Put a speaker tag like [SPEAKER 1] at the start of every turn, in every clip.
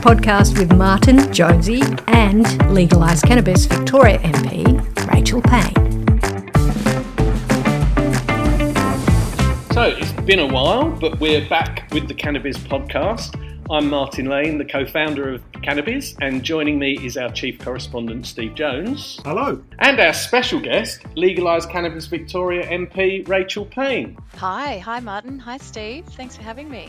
[SPEAKER 1] podcast with Martin Jonesy and Legalise Cannabis Victoria MP Rachel Payne.
[SPEAKER 2] So it's been a while, but we're back with the Cannabis podcast. I'm Martin Lane, the co founder of Cannabiz, and joining me is our chief correspondent, Steve Jones.
[SPEAKER 3] Hello.
[SPEAKER 2] And our special guest, Legalise Cannabiz Victoria MP, Rachel Payne.
[SPEAKER 4] Hi. Hi, Martin. Hi, Steve. Thanks for having me.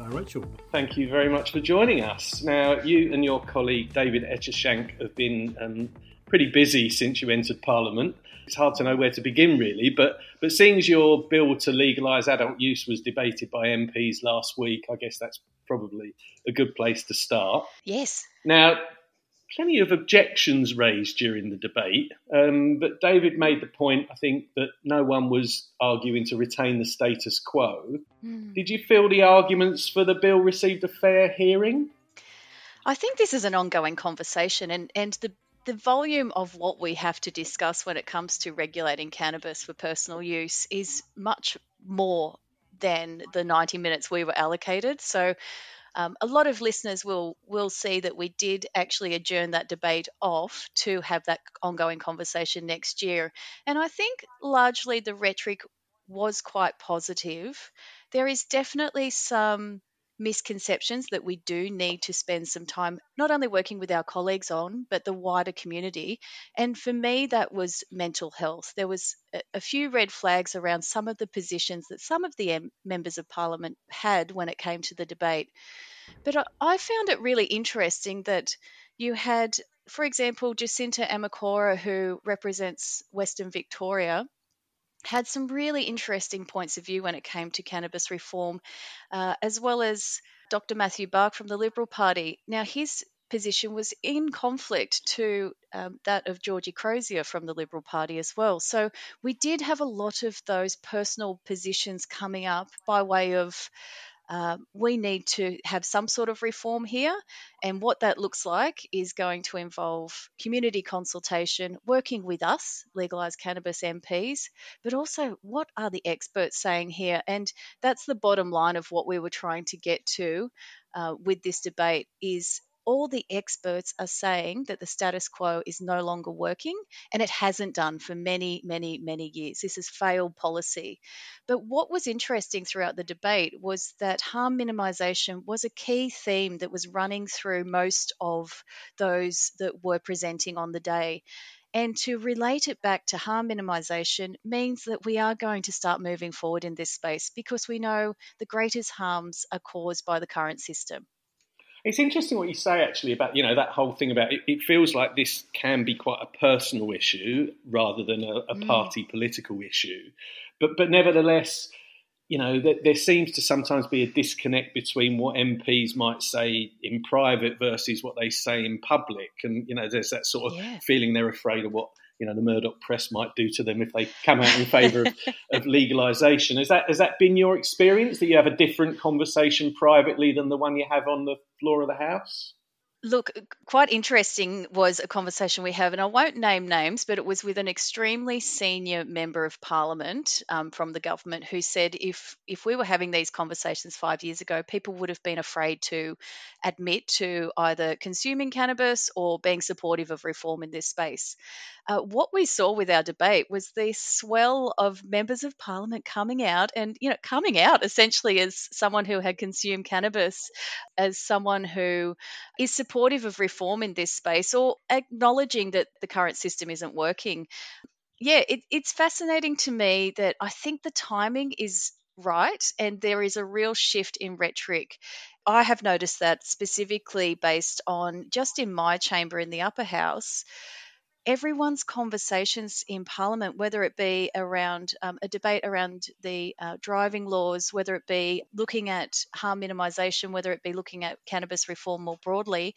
[SPEAKER 3] Hi, Rachel.
[SPEAKER 2] Thank you very much for joining us. Now, you and your colleague, David Ettershank, have been um, pretty busy since you entered Parliament. It's hard to know where to begin, really, but, but seeing as your bill to legalise adult use was debated by MPs last week, I guess that's probably a good place to start.
[SPEAKER 4] Yes.
[SPEAKER 2] Now, plenty of objections raised during the debate, um, but David made the point, I think, that no one was arguing to retain the status quo. Mm. Did you feel the arguments for the bill received a fair hearing?
[SPEAKER 4] I think this is an ongoing conversation, and, and the the volume of what we have to discuss when it comes to regulating cannabis for personal use is much more than the 90 minutes we were allocated. So um, a lot of listeners will will see that we did actually adjourn that debate off to have that ongoing conversation next year. And I think largely the rhetoric was quite positive. There is definitely some misconceptions that we do need to spend some time not only working with our colleagues on, but the wider community. And for me, that was mental health. There was a, few red flags around some of the positions that some of the members of parliament had when it came to the debate. But I, found it really interesting that you had, for example, Jacinta Ermacora, who represents Western Victoria had some really interesting points of view when it came to cannabis reform, uh, as well as Dr. Matthew Bach from the Liberal Party. Now, his position was in conflict to um, that of Georgie Crozier from the Liberal Party as well. So we did have a lot of those personal positions coming up by way of um, we need to have some sort of reform here. And what that looks like is going to involve community consultation, working with us, legalised cannabis MPs, but also what are the experts saying here? And that's the bottom line of what we were trying to get to uh, with this debate is all the experts are saying that the status quo is no longer working, and it hasn't done for many, many, many years. This is failed policy. But what was interesting throughout the debate was that harm minimisation was a key theme that was running through most of those that were presenting on the day. And to relate it back to harm minimisation means that we are going to start moving forward in this space because we know the greatest harms are caused by the current system.
[SPEAKER 2] It's interesting what you say actually about you know that whole thing about it, it feels like this can be quite a personal issue rather than a, a mm. party political issue, but but nevertheless, you know there, there, seems to sometimes be a disconnect between what MPs might say in private versus what they say in public, and you know there's that sort of yeah. feeling they're afraid of what you know the Murdoch press might do to them if they come out in favour of, of legalisation. Has that has that been your experience that you have a different conversation privately than the one you have on the floor of the House?
[SPEAKER 4] Look, quite interesting was a conversation we have, and I won't name names, but it was with an extremely senior member of parliament um, from the government who said if if we were having these conversations five years ago, people would have been afraid to admit to either consuming cannabis or being supportive of reform in this space. Uh, what we saw with our debate was the swell of members of parliament coming out and you know coming out essentially as someone who had consumed cannabis, as someone who is supportive of reform in this space or acknowledging that the current system isn't working. Yeah, it, it's fascinating to me that I think the timing is right and there is a real shift in rhetoric. I have noticed that specifically based on just in my chamber in the upper house everyone's conversations in Parliament, whether it be around um, a debate around the uh, driving laws, whether it be looking at harm minimisation, whether it be looking at cannabis reform more broadly,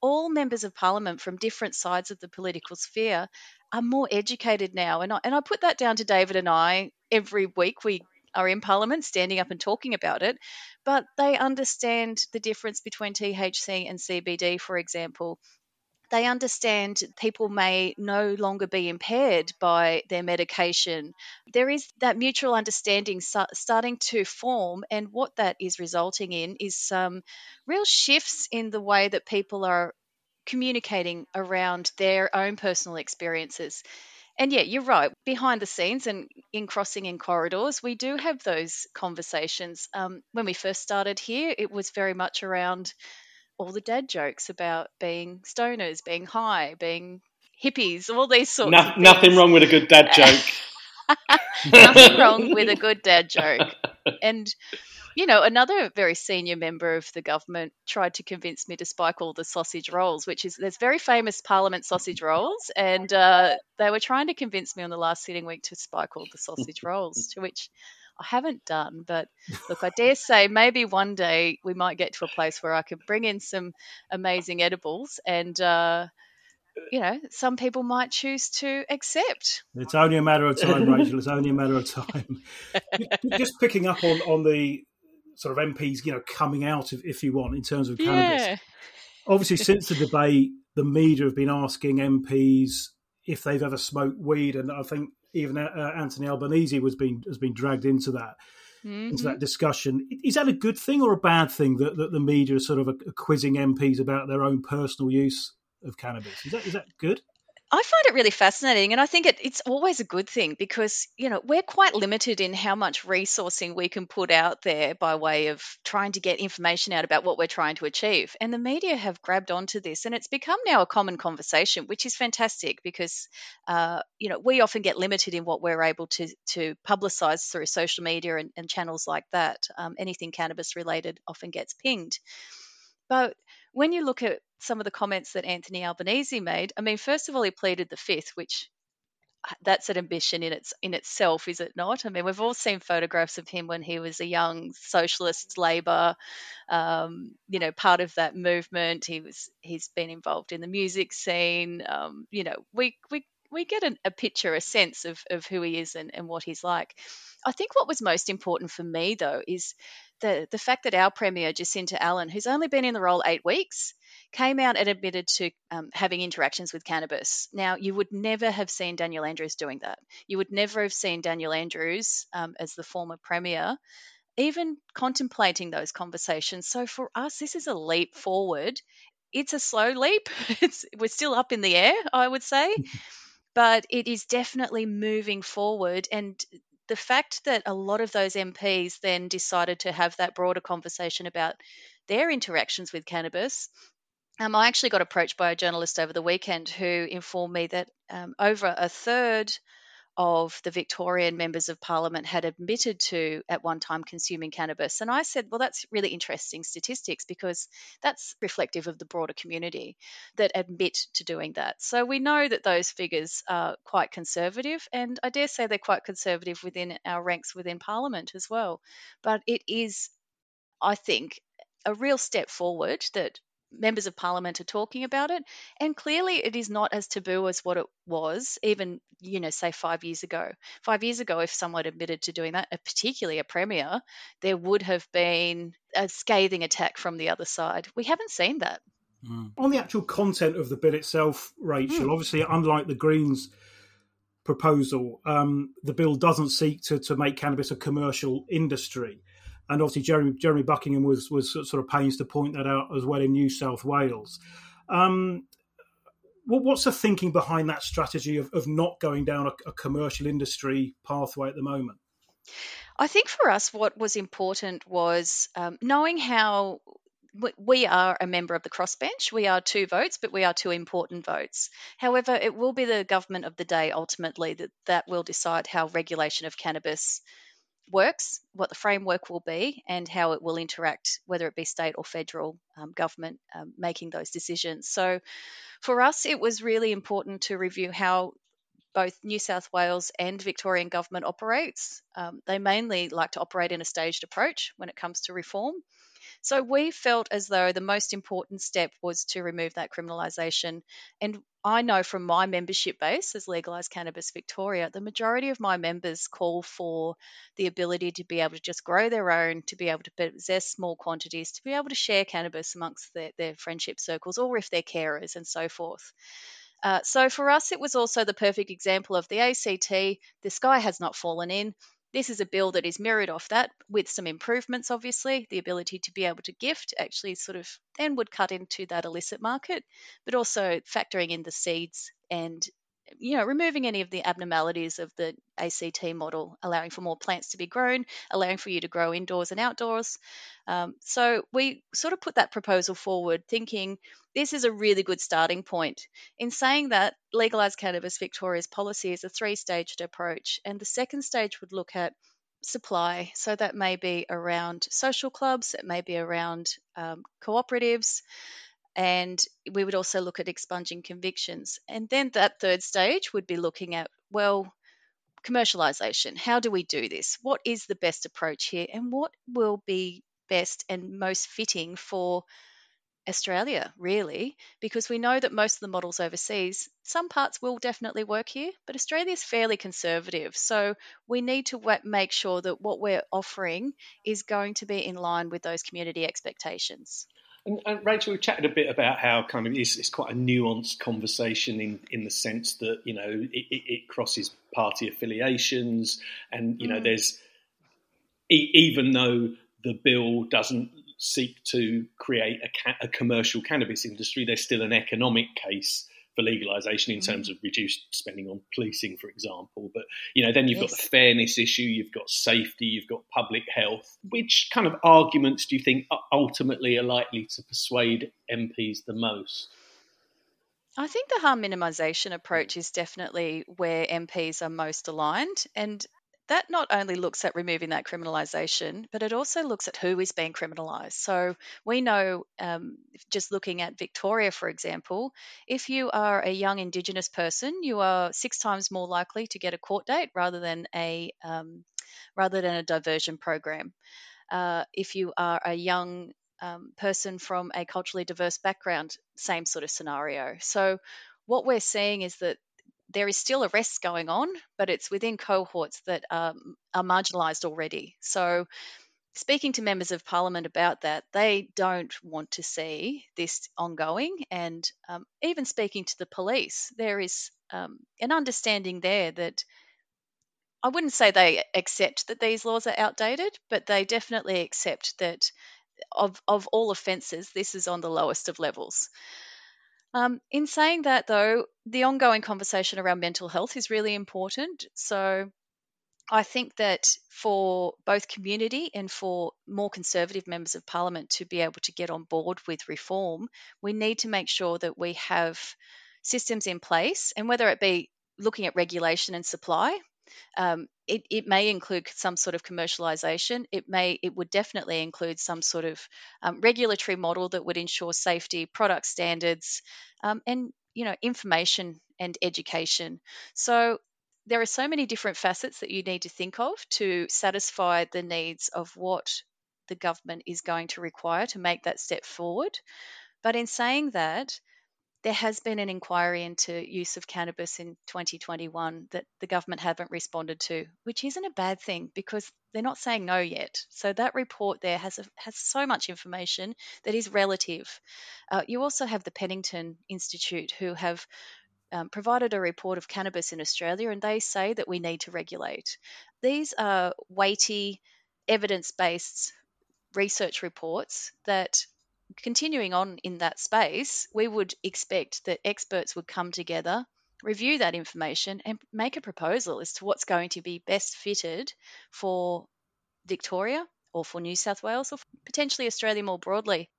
[SPEAKER 4] all members of Parliament from different sides of the political sphere are more educated now. And I, and I put that down to David and I every week. We are in Parliament standing up and talking about it, but they understand the difference between THC and CBD, for example they understand people may no longer be impaired by their medication. There is that mutual understanding starting to form, and what that is resulting in is some real shifts in the way that people are communicating around their own personal experiences. And yeah, you're right. Behind the scenes and in crossing in corridors, we do have those conversations. Um, when we first started here, it was very much around all the dad jokes about being stoners, being high, being hippies, all these sorts
[SPEAKER 2] no. Nothing wrong with a good dad joke.
[SPEAKER 4] nothing wrong with a good dad joke. And you know, another very senior member of the government tried to convince me to spike all the sausage rolls, which is there's very famous Parliament sausage rolls, and uh, they were trying to convince me on the last sitting week to spike all the sausage rolls, to which I haven't done, but look, I dare say maybe one day we might get to a place where I could bring in some amazing edibles and. Uh, you know, some people might choose to accept.
[SPEAKER 3] It's only a matter of time, Rachel. It's only a matter of time. Just picking up on, on the sort of MPs, you know, coming out, if, if you want, in terms of cannabis. Yeah. Obviously, since the debate, the media have been asking MPs if they've ever smoked weed, and I think even uh, Anthony Albanese was been has been dragged into that mm-hmm. into that mm-hmm. discussion. Is that a good thing or a bad thing that, that the media is sort of quizzing MPs about their own personal use of cannabis? Is that is that good?
[SPEAKER 4] I find it really fascinating, and I think it, it's always a good thing because you know we're quite limited in how much resourcing we can put out there by way of trying to get information out about what we're trying to achieve. And the media have grabbed onto this, and it's become now a common conversation, which is fantastic because uh, you know we often get limited in what we're able to to publicize through social media and, and channels like that. Um, anything cannabis related often gets pinged, but when you look at some of the comments that Anthony Albanese made, I mean, first of all, he pleaded the fifth, which uh, that's an ambition in its in itself, is it not? I mean, we've all seen photographs of him when he was a young socialist Labor, um, you know, part of that movement. He was he's been involved in the music scene. Um, you know, we we we get a, a picture, a sense of of who he is and, and what he's like. I think what was most important for me though is the the fact that our premier Jacinta Allan, who's only been in the role eight weeks, came out and admitted to um, having interactions with cannabis. Now, you would never have seen Daniel Andrews doing that. You would never have seen Daniel Andrews um, as the former premier even contemplating those conversations. So for us, this is a leap forward. It's a slow leap. It's, we're still up in the air, I would say, but it is definitely moving forward. And the fact that a lot of those MPs then decided to have that broader conversation about their interactions with cannabis. Um, I actually got approached by a journalist over the weekend who informed me that um, over a third of the Victorian members of parliament had admitted to at one time consuming cannabis. And I said, well, that's really interesting statistics because that's reflective of the broader community that admit to doing that. So we know that those figures are quite conservative, and I dare say they're quite conservative within our ranks within parliament as well. But it is, I think, a real step forward that members of parliament are talking about it. And clearly it is not as taboo as what it was even you know say 5 years ago. 5 years ago if someone admitted to doing that particularly a premier there would have been a scathing attack from the other side. We haven't seen that.
[SPEAKER 3] Mm. on the actual content of the bill itself Rachel mm. obviously unlike the greens proposal um, the bill doesn't seek to, to make cannabis a commercial industry and obviously Jeremy Jeremy Buckingham was was sort of pains to point that out as well in New South Wales. Um, what, what's the thinking behind that strategy of, of not going down a, a commercial industry pathway at the moment?
[SPEAKER 4] I think for us, what was important was um, knowing how we are a member of the crossbench. We are two votes, but we are two important votes. However, it will be the government of the day ultimately that, that will decide how regulation of cannabis works, what the framework will be, and how it will interact, whether it be state or federal um, government um, making those decisions. So, for us, it was really important to review how both New South Wales and Victorian government operates. Um, they mainly like to operate in a staged approach when it comes to reform. So we felt as though the most important step was to remove that criminalisation. And I know from my membership base as Legalise Cannabis Victoria, the majority of my members call for the ability to be able to just grow their own, to be able to possess small quantities, to be able to share cannabis amongst their, their friendship circles or if they're carers and so forth. Uh, so for us, it was also the perfect example of the ACT. The sky has not fallen in. This is a bill that is mirrored off that with some improvements, obviously. The ability to be able to gift actually sort of then would cut into that illicit market, but also factoring in the seeds and you know, removing any of the abnormalities of the ACT model, allowing for more plants to be grown, allowing for you to grow indoors and outdoors. Um, so we sort of put that proposal forward, thinking this is a really good starting point. In saying that, Legalised Cannabis Victoria's policy is a three staged approach, and the second stage would look at supply. So that may be around social clubs, it may be around um, cooperatives and we would also look at expunging convictions. And then that third stage would be looking at, well, commercialisation. How do we do this? What is the best approach here? And what will be best and most fitting for Australia, really? Because we know that most of the models overseas, some parts will definitely work here, but Australia is fairly conservative. So we need to make sure that what we're offering is going to be in line with those community expectations.
[SPEAKER 2] And, and, Rachel, we chatted a bit about how kind of it's, it's, quite a nuanced conversation in, in the sense that you know it, it, it crosses party affiliations, and you know mm. there's e- even though the bill doesn't seek to create a, ca- a commercial cannabis industry, there's still an economic case for legalization in mm. terms of reduced spending on policing, for example. But you know, then you've yes. got the fairness issue, you've got safety, you've got public health. Which kind of arguments do you think ultimately are likely to persuade MPs the most?
[SPEAKER 4] I think the harm minimisation approach is definitely where MPs are most aligned. And that not only looks at removing that criminalisation, but it also looks at who is being criminalised. So we know, um, just looking at Victoria, for example, if you are a young Indigenous person, you are six times more likely to get a court date rather than a um, rather than a diversion program. Uh, if you are a young um, person from a culturally diverse background, same sort of scenario. So what we're seeing is that there is still arrests going on, but it's within cohorts that um, are marginalised already. So, speaking to members of parliament about that, they don't want to see this ongoing. And um, even speaking to the police, there is um, an understanding there that I wouldn't say they accept that these laws are outdated, but they definitely accept that of, of all offences, this is on the lowest of levels. Um, in saying that, though, the ongoing conversation around mental health is really important. So I think that for both community and for more conservative members of parliament to be able to get on board with reform, we need to make sure that we have systems in place, and whether it be looking at regulation and supply, um, it, it, may include some sort of commercialization. It may, it would definitely include some sort of um, regulatory model that would ensure safety, product standards, um, and you know information and education. So there are so many different facets that you need to think of to satisfy the needs of what the government is going to require to make that step forward. But in saying that, there has been an inquiry into use of cannabis in 2021 that the government haven't responded to, which isn't a bad thing because they're not saying no yet. So that report there has a, has so much information that is relative. Uh, you also have the Pennington Institute who have um, provided a report of cannabis in Australia, and they say that we need to regulate. These are weighty, evidence based research reports that continuing on in that space, we would expect that experts would come together, review that information, and make a proposal as to what's going to be best fitted for Victoria or for New South Wales or potentially Australia more broadly.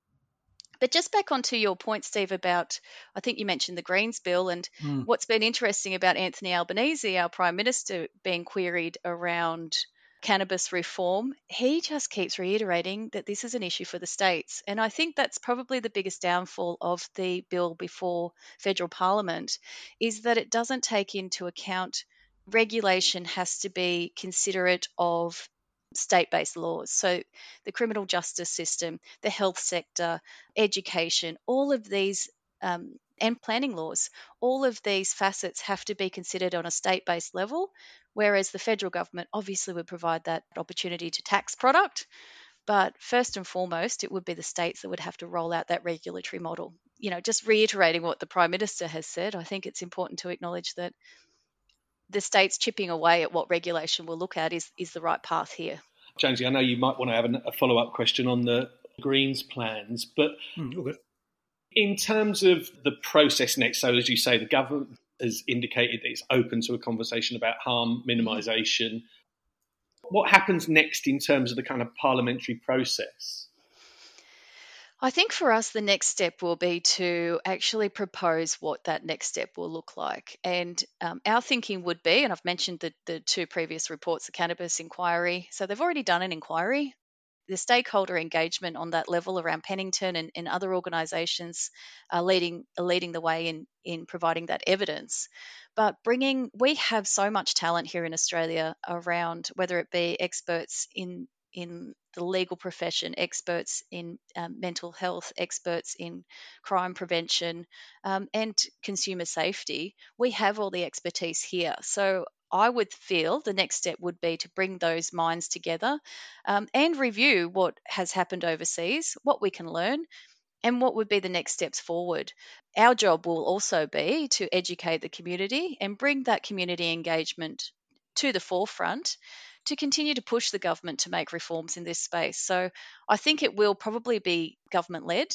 [SPEAKER 4] But just back onto your point, Steve, about I think you mentioned the Greens bill and mm. what's been interesting about Anthony Albanese, our Prime Minister, being queried around cannabis reform, he just keeps reiterating that this is an issue for the states. And I think that's probably the biggest downfall of the bill before federal parliament is that it doesn't take into account regulation has to be considerate of state based laws. So, the criminal justice system, the health sector, education, all of these, um, and planning laws, all of these facets have to be considered on a state based level, whereas the federal government obviously would provide that opportunity to tax product. But first and foremost, it would be the states that would have to roll out that regulatory model. You know, just reiterating what the Prime Minister has said, I think it's important to acknowledge that the states chipping away at what regulation we'll look at is, is the right path here.
[SPEAKER 2] Jonesy, I know you might want to have a follow up question on the Greens plans, but
[SPEAKER 3] mm, okay.
[SPEAKER 2] In terms of the process next, so as you say, the government has indicated that it's open to a conversation about harm minimisation. What happens next in terms of the kind of parliamentary process?
[SPEAKER 4] I think for us, the next step will be to actually propose what that next step will look like. And um, our thinking would be, and I've mentioned the, the two previous reports, the cannabis inquiry. So they've already done an inquiry. The stakeholder engagement on that level around Pennington and, and other organisations are leading are leading the way in in providing that evidence. But bringing, we have so much talent here in Australia around whether it be experts in in the legal profession, experts in um, mental health, experts in crime prevention, um, and consumer safety. We have all the expertise here. So I would feel the next step would be to bring those minds together um, and review what has happened overseas, what we can learn, and what would be the next steps forward. Our job will also be to educate the community and bring that community engagement to the forefront to continue to push the government to make reforms in this space. So I think it will probably be government led.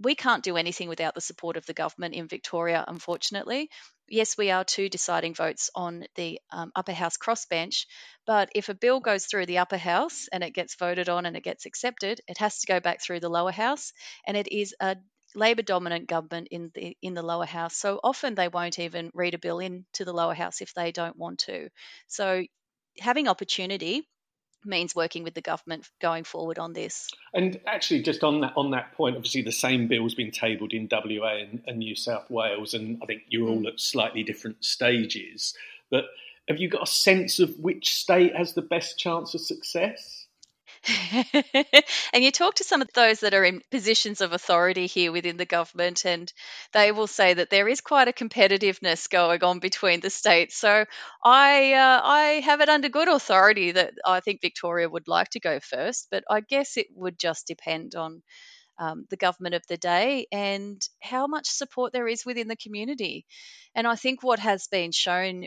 [SPEAKER 4] We can't do anything without the support of the government in Victoria, unfortunately. Yes, we are two deciding votes on the um, upper house crossbench, but if a bill goes through the upper house and it gets voted on and it gets accepted, it has to go back through the lower house, and it is a Labor dominant government in the in the lower house. So often they won't even read a bill into the lower house if they don't want to. So having opportunity means working with the government going forward on this.
[SPEAKER 2] And actually, just on that on that point, obviously the same bill's been tabled in WA and, and New South Wales, and I think you're all mm. at slightly different stages. But have you got a sense of which state has the best chance of success?
[SPEAKER 4] and you talk to some of those that are in positions of authority here within the government, and they will say that there is quite a competitiveness going on between the states. So I uh, I have it under good authority that I think Victoria would like to go first, but I guess it would just depend on. Um, the government of the day and how much support there is within the community. And I think what has been shown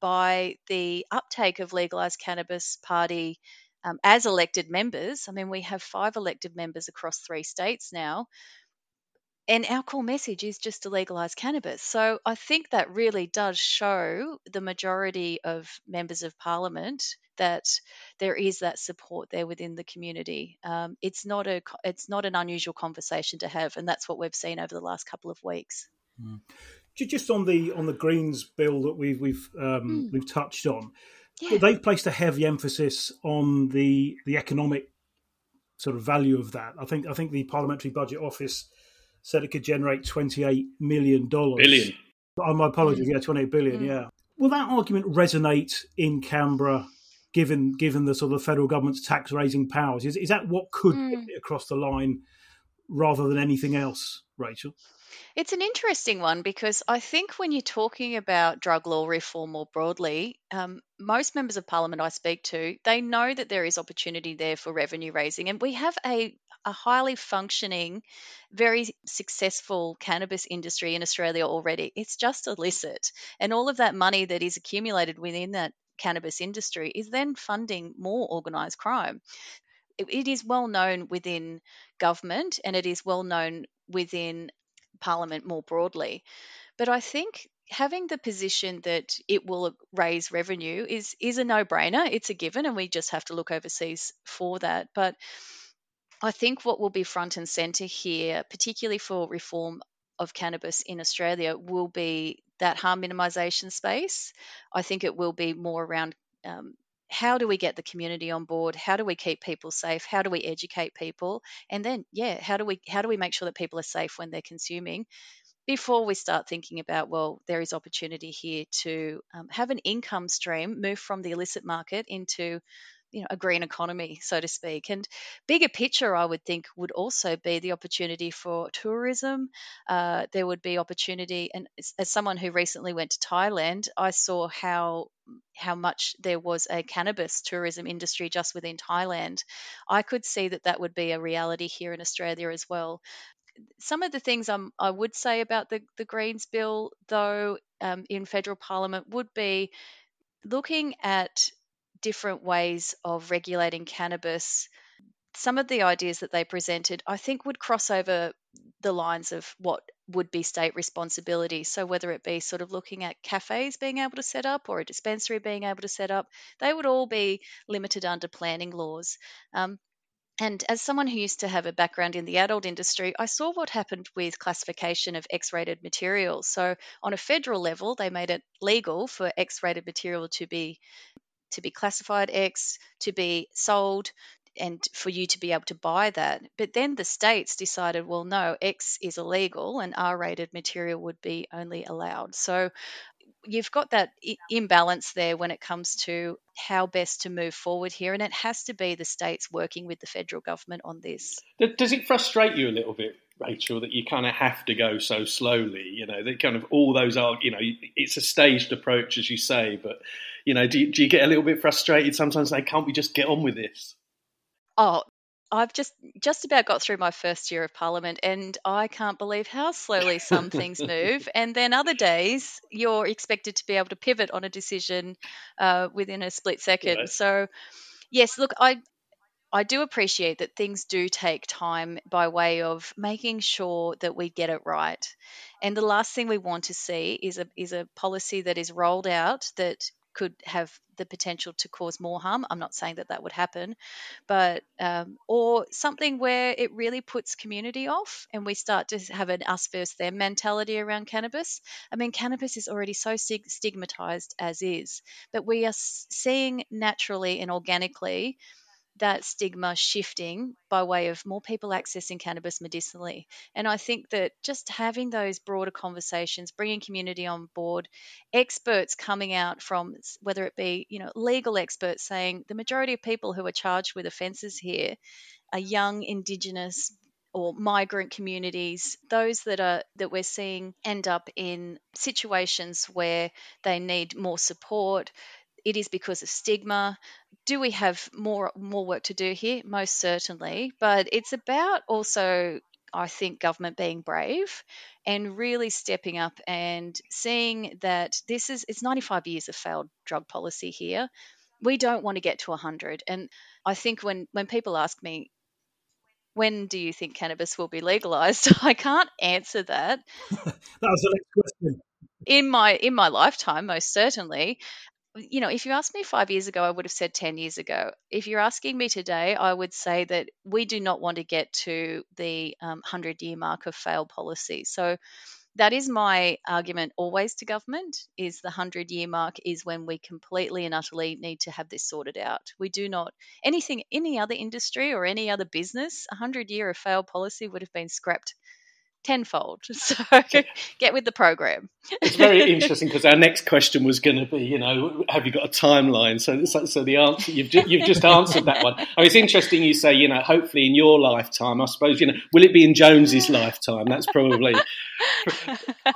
[SPEAKER 4] by the uptake of legalized cannabis party um, as elected members. I mean, we have five elected members across three states now. And our core message is just to legalise cannabis. So I think that really does show the majority of members of parliament that there is that support there within the community. Um, it's not a it's not an unusual conversation to have, and that's what we've seen over the last couple of weeks.
[SPEAKER 3] Mm. Just on the on the Greens bill that we've we've um, mm. we've touched on, yeah. they've placed a heavy emphasis on the the economic sort of value of that. I think I think the Parliamentary Budget Office said it could generate twenty eight million dollars.
[SPEAKER 2] Billion.
[SPEAKER 3] Oh, my apologies. Yeah, twenty eight billion. Mm. Yeah. Will that argument resonate in Canberra? Given given the sort of federal government's tax raising powers, is is that what could mm. get across the line rather than anything else, Rachel?
[SPEAKER 4] It's an interesting one because I think when you're talking about drug law reform more broadly, um, most members of parliament I speak to, they know that there is opportunity there for revenue raising, and we have a a highly functioning, very successful cannabis industry in Australia already. It's just illicit, and all of that money that is accumulated within that cannabis industry is then funding more organised crime. It is well known within government and it is well known within Parliament more broadly. But I think having the position that it will raise revenue is is a no-brainer. It's a given, and we just have to look overseas for that. But I think what will be front and center here, particularly for reform of cannabis in Australia, will be that harm minimisation space. I think it will be more around um, how do we get the community on board? How do we keep people safe? How do we educate people? And then yeah how do we how do we make sure that people are safe when they're consuming? Before we start thinking about well there is opportunity here to um, have an income stream move from the illicit market into you know a green economy so to speak. And bigger picture i would think would also be the opportunity for tourism. Uh, there would be opportunity and as, someone who recently went to thailand i saw how how much there was a cannabis tourism industry just within thailand. I could see that that would be a reality here in australia as well. Some of the things I'm, i would say about the, the Greens bill, though, um, in federal parliament would be looking at different ways of regulating cannabis. Some of the ideas that they presented, I think, would cross over the lines of what would be state responsibility. So, whether it be sort of looking at cafes being able to set up or a dispensary being able to set up, they would all be limited under planning laws. Um, and as someone who used to have a background in the adult industry, I saw what happened with classification of X rated materials. So, on a federal level, they made it legal for X rated material to be to be classified X, to be sold, and for you to be able to buy that. But then the states decided, well, no, X is illegal and R rated material would be only allowed. So you've got that imbalance there when it comes to how best to move forward here, and it has to be the states working with the federal government on this.
[SPEAKER 2] Does it frustrate you a little bit, Rachel, that you kind of have to go so slowly? You know, that kind of all those are, you know, it's a staged approach, as you say, but you know, do you, do you get a little bit frustrated sometimes? Like, can't we just get on with this?
[SPEAKER 4] Oh, I've just just about got through my first year of Parliament, and I can't believe how slowly some things move. And then other days, you're expected to be able to pivot on a decision uh, within a split second. Right. So, yes, look, I I do appreciate that things do take time by way of making sure that we get it right. And the last thing we want to see is a is a policy that is rolled out that could have the potential to cause more harm. I'm not saying that that would happen, but um, or something where it really puts community off, and we start to have an us versus them mentality around cannabis. I mean, cannabis is already so stigmatized as is, but we are seeing naturally and organically that stigma shifting by way of more people accessing cannabis medicinally. And I think that just having those broader conversations, bringing community on board, experts coming out from whether it be, you know, legal experts saying the majority of people who are charged with offences here are young indigenous or migrant communities those that are that we're seeing end up in situations where they need more support it is because of stigma. Do we have more more work to do here? Most certainly, but it's about also I think government being brave and really stepping up and seeing that this is it's 95 years of failed drug policy here. We don't want to get to 100 and I think when when people ask me when do you think cannabis will be legalized? I can't answer that.
[SPEAKER 3] that was the next question.
[SPEAKER 4] In my in my lifetime, most certainly you know, if you asked me five years ago, I would have said 10 years ago. If you're asking me today, I would say that we do not want to get to the um, 100 year mark of failed policy. So that is my argument always to government is the 100 year mark is when we completely and utterly need to have this sorted out. We do not, anything, any other industry or any other business, 100 year of failed policy would have been scrapped tenfold. So get with the program.
[SPEAKER 2] it's very interesting because our next question was going to be, you know, have you got a timeline? So, so, so the answer you've just, you've just answered that one. I mean, it's interesting you say, you know, hopefully in your lifetime. I suppose, you know, will it be in Jones's lifetime? That's probably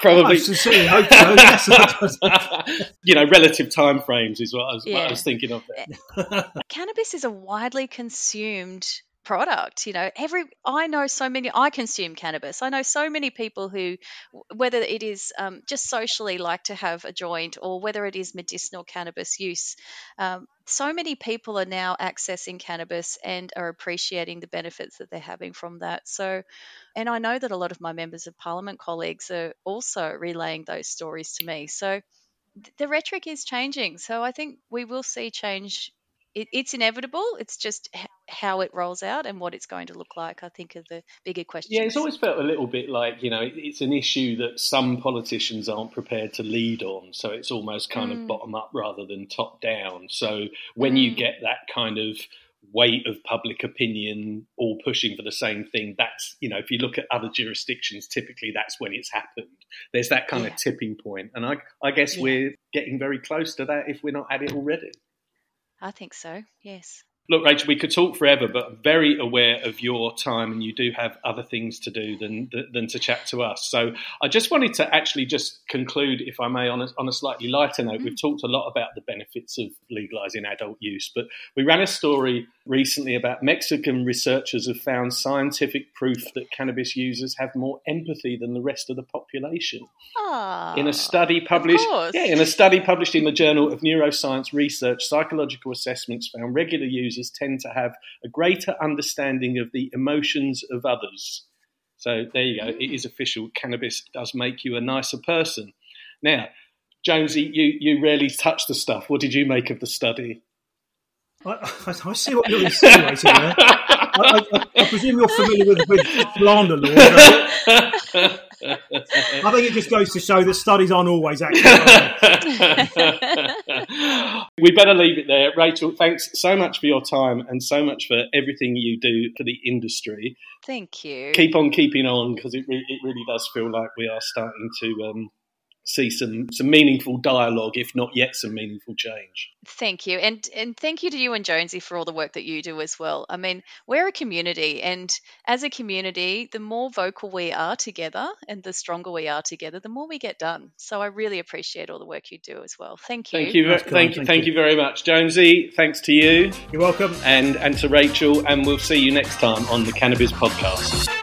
[SPEAKER 2] probably. you know, relative time frames is what I was, yeah. what I was thinking of. There.
[SPEAKER 4] Cannabis is a widely consumed product you know every i know so many i consume cannabis. I know so many people who whether it is um, just socially like to have a joint or whether it is medicinal cannabis use um, so many people are now accessing cannabis and are appreciating the benefits that they're having from that. So and i know that a lot of my members of parliament colleagues are also relaying those stories to me. So the rhetoric is changing. So i think we will see change it, it's inevitable. It's just h- how it rolls out and what it's going to look like. I think are the bigger questions.
[SPEAKER 2] Yeah, it's always felt a little bit like you know it, it's an issue that some politicians aren't prepared to lead on, so it's almost kind mm. of bottom up rather than top down. So when mm. you get that kind of weight of public opinion all pushing for the same thing that's you know if you look at other jurisdictions typically that's when it's happened there's that kind yeah. of tipping point and i i guess yeah. we're getting very close to that if we're not at it already
[SPEAKER 4] I think so, yes.
[SPEAKER 2] Look, Rachel, we could talk forever, but I'm very aware of your time, and you do have other things to do than than to chat to us. So I just wanted to actually just conclude, if I may, on a, on a slightly lighter note. Mm. We've talked a lot about the benefits of legalising adult use, but we ran a story recently about Mexican researchers have found scientific proof that cannabis users have more empathy than the rest of the population.
[SPEAKER 4] Aww,
[SPEAKER 2] in a study published, yeah, in a study published in the Journal of Neuroscience Research, psychological assessments found regular users tend to have a greater understanding of the emotions of others. So there you go. It is official. Cannabis does make you a nicer person. Now, Jonesy, you, you rarely touch the stuff. What did you make of the study?
[SPEAKER 3] I, I, see what you're insinuating there. I, I, I, presume you're familiar with, with slander law. I think it just goes to show that studies aren't always accurate.
[SPEAKER 2] we better leave it there. Rachel, thanks so much for your time and so much for everything you do for the industry.
[SPEAKER 4] Thank you.
[SPEAKER 2] Keep on keeping on because it, re- it really does feel like we are starting to um, see some some meaningful dialogue, if not yet some meaningful change.
[SPEAKER 4] Thank you, and and thank you to you and Jonesy for all the work that you do as well. I mean, we're a community, and as a community, the more vocal we are together, and the stronger we are together, the more we get done. So I really appreciate all the work you do as well. Thank you.
[SPEAKER 2] Thank you. Thank, thank you. Thank you very much, Jonesy. Thanks to you.
[SPEAKER 3] You're welcome.
[SPEAKER 2] And and to Rachel, and we'll see you next time on the Cannabiz Podcast.